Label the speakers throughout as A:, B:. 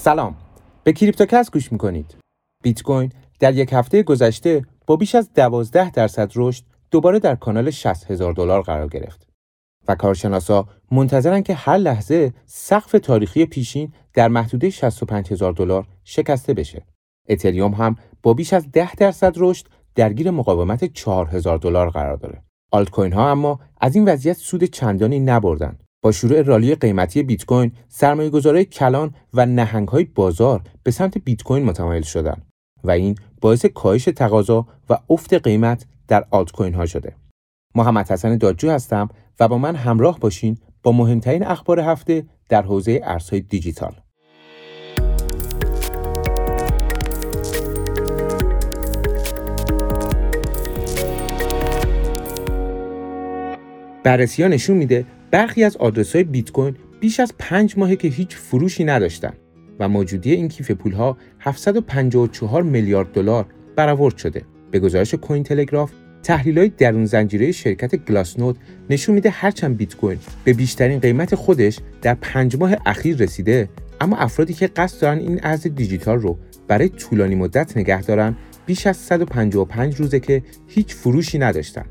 A: سلام به کریپتوکست گوش می‌کنید بیت کوین در یک هفته گذشته با بیش از 12 درصد رشد دوباره در کانال 60 هزار دلار قرار گرفت و کارشناسا منتظرن که هر لحظه سقف تاریخی پیشین در محدوده 65 هزار دلار شکسته بشه. اتریوم هم با بیش از 10 درصد رشد درگیر مقاومت 4000 دلار قرار داره. آلت کوین ها اما از این وضعیت سود چندانی نبردن. با شروع رالی قیمتی بیت کوین، سرمایه‌گذارای کلان و نهنگ‌های بازار به سمت بیت کوین متمایل شدند و این باعث کاهش تقاضا و افت قیمت در آلت کوین ها شده. محمد حسن دادجو هستم و با من همراه باشین با مهمترین اخبار هفته در حوزه ارزهای دیجیتال. بررسی ها نشون میده برخی از آدرس های بیت کوین بیش از پنج ماهه که هیچ فروشی نداشتن و موجودی این کیف پول ها 754 میلیارد دلار برآورد شده. به گزارش کوین تلگراف تحلیل های درون زنجیره شرکت گلاسنود نشون میده هرچند بیت کوین به بیشترین قیمت خودش در پنج ماه اخیر رسیده اما افرادی که قصد دارن این ارز دیجیتال رو برای طولانی مدت نگه دارن بیش از 155 روزه که هیچ فروشی نداشتن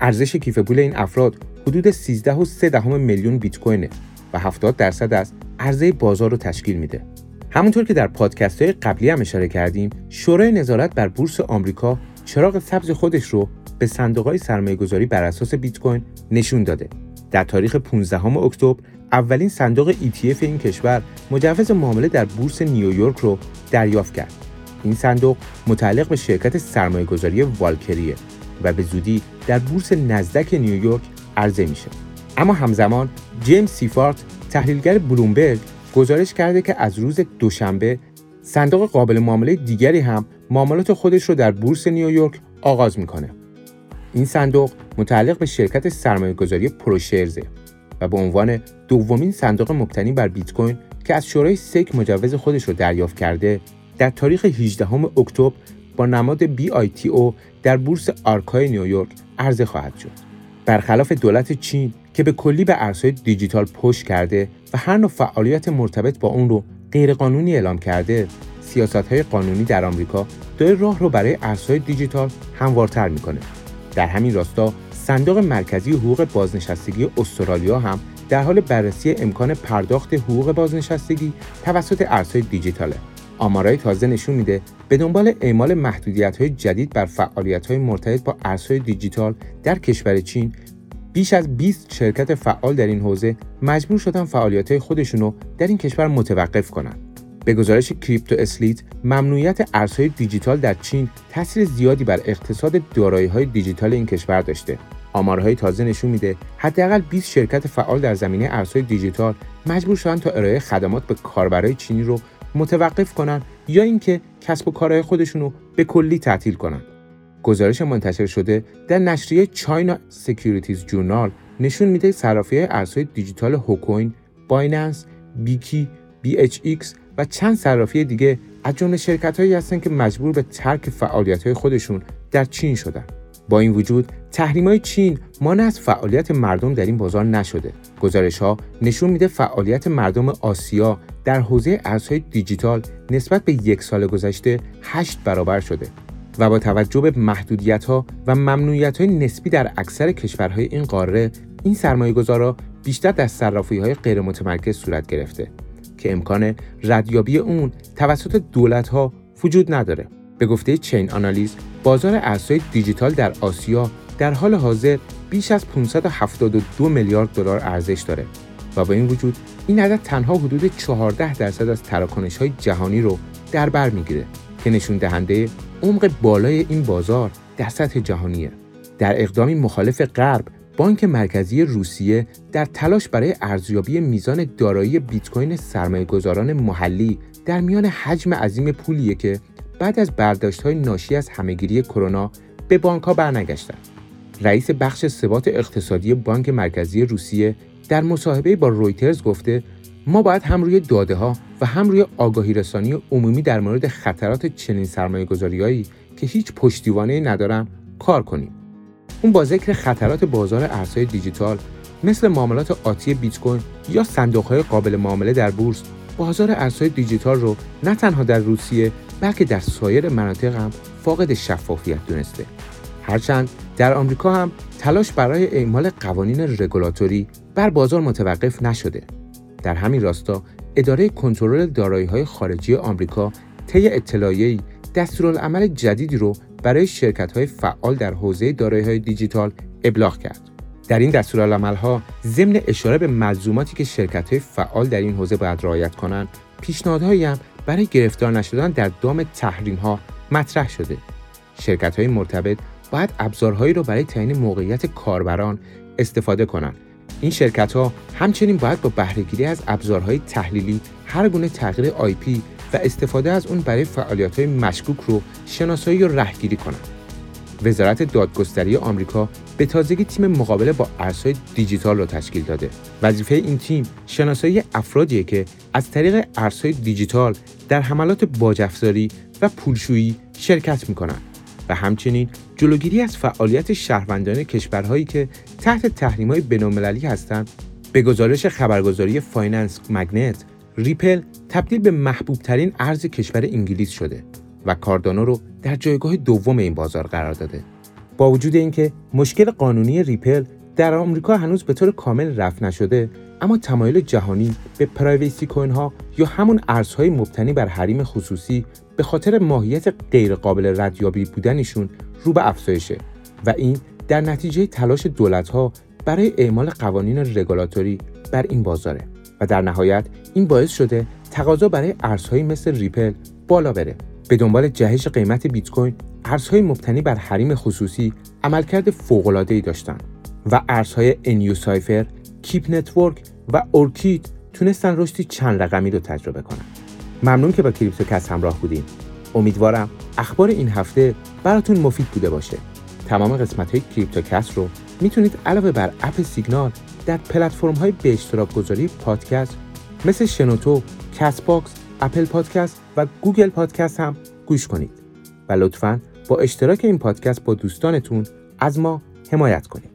A: ارزش کیف پول این افراد حدود 13 و 3 دهم میلیون بیت کوینه و 70 درصد از عرضه بازار رو تشکیل میده. همونطور که در پادکست های قبلی هم اشاره کردیم، شورای نظارت بر بورس آمریکا چراغ سبز خودش رو به صندوق های سرمایه گذاری بر اساس بیت کوین نشون داده. در تاریخ 15 اکتبر اولین صندوق ETF این کشور مجوز معامله در بورس نیویورک رو دریافت کرد. این صندوق متعلق به شرکت سرمایه گذاری والکریه و به زودی در بورس نزدک نیویورک عرضه میشه اما همزمان جیمز سیفارت تحلیلگر بلومبرگ گزارش کرده که از روز دوشنبه صندوق قابل معامله دیگری هم معاملات خودش رو در بورس نیویورک آغاز می‌کنه این صندوق متعلق به شرکت سرمایه گذاری پروشرزه و به عنوان دومین صندوق مبتنی بر بیت کوین که از شورای سک مجوز خودش رو دریافت کرده در تاریخ 18 اکتبر با نماد BITO در بورس آرکای نیویورک عرضه خواهد شد. برخلاف دولت چین که به کلی به ارزهای دیجیتال پشت کرده و هر نوع فعالیت مرتبط با اون رو غیرقانونی اعلام کرده سیاست های قانونی در آمریکا داره راه رو برای ارزهای دیجیتال هموارتر می‌کنه. در همین راستا صندوق مرکزی حقوق بازنشستگی استرالیا هم در حال بررسی امکان پرداخت حقوق بازنشستگی توسط ارزهای دیجیتاله. آمارای تازه نشون میده به دنبال اعمال محدودیت های جدید بر فعالیت های مرتبط با ارزهای دیجیتال در کشور چین بیش از 20 شرکت فعال در این حوزه مجبور شدن فعالیت های خودشون رو در این کشور متوقف کنند. به گزارش CryptoSlate ممنوعیت ارزهای دیجیتال در چین تاثیر زیادی بر اقتصاد دارایی های دیجیتال این کشور داشته آمارهای تازه نشون میده حداقل 20 شرکت فعال در زمینه ارزهای دیجیتال مجبور شدن تا ارائه خدمات به کاربرای چینی رو متوقف کنن یا اینکه کسب و کارهای خودشون رو به کلی تعطیل کنن. گزارش منتشر شده در نشریه China Securities Journal نشون میده صرافی ارزهای دیجیتال هوکوین، بایننس، بیکی، BHEX و چند صرافی دیگه از جمله شرکت هایی هستن که مجبور به ترک فعالیت های خودشون در چین شدن. با این وجود تحریم های چین مانع از فعالیت مردم در این بازار نشده. گزارش ها نشون میده فعالیت مردم آسیا در حوزه ارزهای دیجیتال نسبت به یک سال گذشته هشت برابر شده و با توجه به محدودیت ها و ممنوعیت های نسبی در اکثر کشورهای این قاره این سرمایه گذارا بیشتر در صرافی های غیر متمرکز صورت گرفته که امکان ردیابی اون توسط دولت ها وجود نداره به گفته چین آنالیز بازار ارزهای دیجیتال در آسیا در حال حاضر بیش از 572 میلیارد دلار ارزش داره و با این وجود این عدد تنها حدود 14 درصد از تراکنش های جهانی رو در بر می‌گیره که نشون دهنده عمق بالای این بازار در سطح جهانیه. در اقدامی مخالف غرب بانک مرکزی روسیه در تلاش برای ارزیابی میزان دارایی بیت کوین سرمایه‌گذاران محلی در میان حجم عظیم پولیه که بعد از برداشت های ناشی از همهگیری کرونا به بانک ها برنگشتن. رئیس بخش ثبات اقتصادی بانک مرکزی روسیه در مصاحبه با رویترز گفته ما باید هم روی داده ها و هم روی آگاهی رسانی عمومی در مورد خطرات چنین سرمایه گذاریهایی که هیچ پشتیبانه ندارن کار کنیم. اون با ذکر خطرات بازار ارزهای دیجیتال مثل معاملات آتی بیت کوین یا صندوقهای قابل معامله در بورس بازار ارزهای دیجیتال رو نه تنها در روسیه بلکه در سایر مناطق هم فاقد شفافیت دونسته هرچند در آمریکا هم تلاش برای اعمال قوانین رگولاتوری بر بازار متوقف نشده در همین راستا اداره کنترل دارایی‌های خارجی آمریکا طی اطلاعیه‌ای دستورالعمل جدیدی رو برای شرکت‌های فعال در حوزه دارایی‌های دیجیتال ابلاغ کرد. در این دستورالعمل‌ها ضمن اشاره به ملزوماتی که شرکت‌های فعال در این حوزه باید رعایت کنند، پیشنهادهایی هم برای گرفتار نشدن در دام تحریم‌ها مطرح شده. شرکت‌های مرتبط باید ابزارهایی را برای تعیین موقعیت کاربران استفاده کنند این شرکت ها همچنین باید با بهرهگیری از ابزارهای تحلیلی هر گونه تغییر آی پی و استفاده از اون برای فعالیت های مشکوک رو شناسایی و رهگیری کنند. وزارت دادگستری آمریکا به تازگی تیم مقابله با ارزهای دیجیتال را تشکیل داده. وظیفه این تیم شناسایی افرادیه که از طریق ارزهای دیجیتال در حملات باج‌افزاری و پولشویی شرکت می‌کنند و همچنین جلوگیری از فعالیت شهروندان کشورهایی که تحت تحریم‌های بین‌المللی هستند به گزارش خبرگزاری Finance Magnates ریپل تبدیل به محبوب ترین ارز کشور انگلیس شده و کاردانو رو در جایگاه دوم این بازار قرار داده. با وجود اینکه مشکل قانونی ریپل در آمریکا هنوز به طور کامل رفع نشده اما تمایل جهانی به privacy coin ها یا همون ارزهای مبتنی بر حریم خصوصی به خاطر ماهیت غیرقابل ردیابی بودنشون رو به افزایشه و این در نتیجه تلاش دولت ها برای اعمال قوانین رگولاتوری بر این بازاره و در نهایت این باعث شده تقاضا برای ارزهایی مثل ریپل بالا بره به دنبال جهش قیمت بیت کوین ارزهای مبتنی بر حریم خصوصی عملکرد فوق‌العاده‌ای داشتند و ارزهای NuCypher، Keep Network و Orchid تونستن رشدی چند رقمی رو تجربه کنند. ممنون که با کریپتوکست همراه بودیم. امیدوارم اخبار این هفته براتون مفید بوده باشه. تمام قسمت های کریپتوکست رو می‌تونید علاوه بر اپ سیگنال در پلتفرم های به اشتراک گذاری پادکست مثل شنوتو، Castbox، Apple Podcast و Google Podcast هم گوش کنید و لطفا با اشتراک این پادکست با دوستانتون از ما حمایت کنید.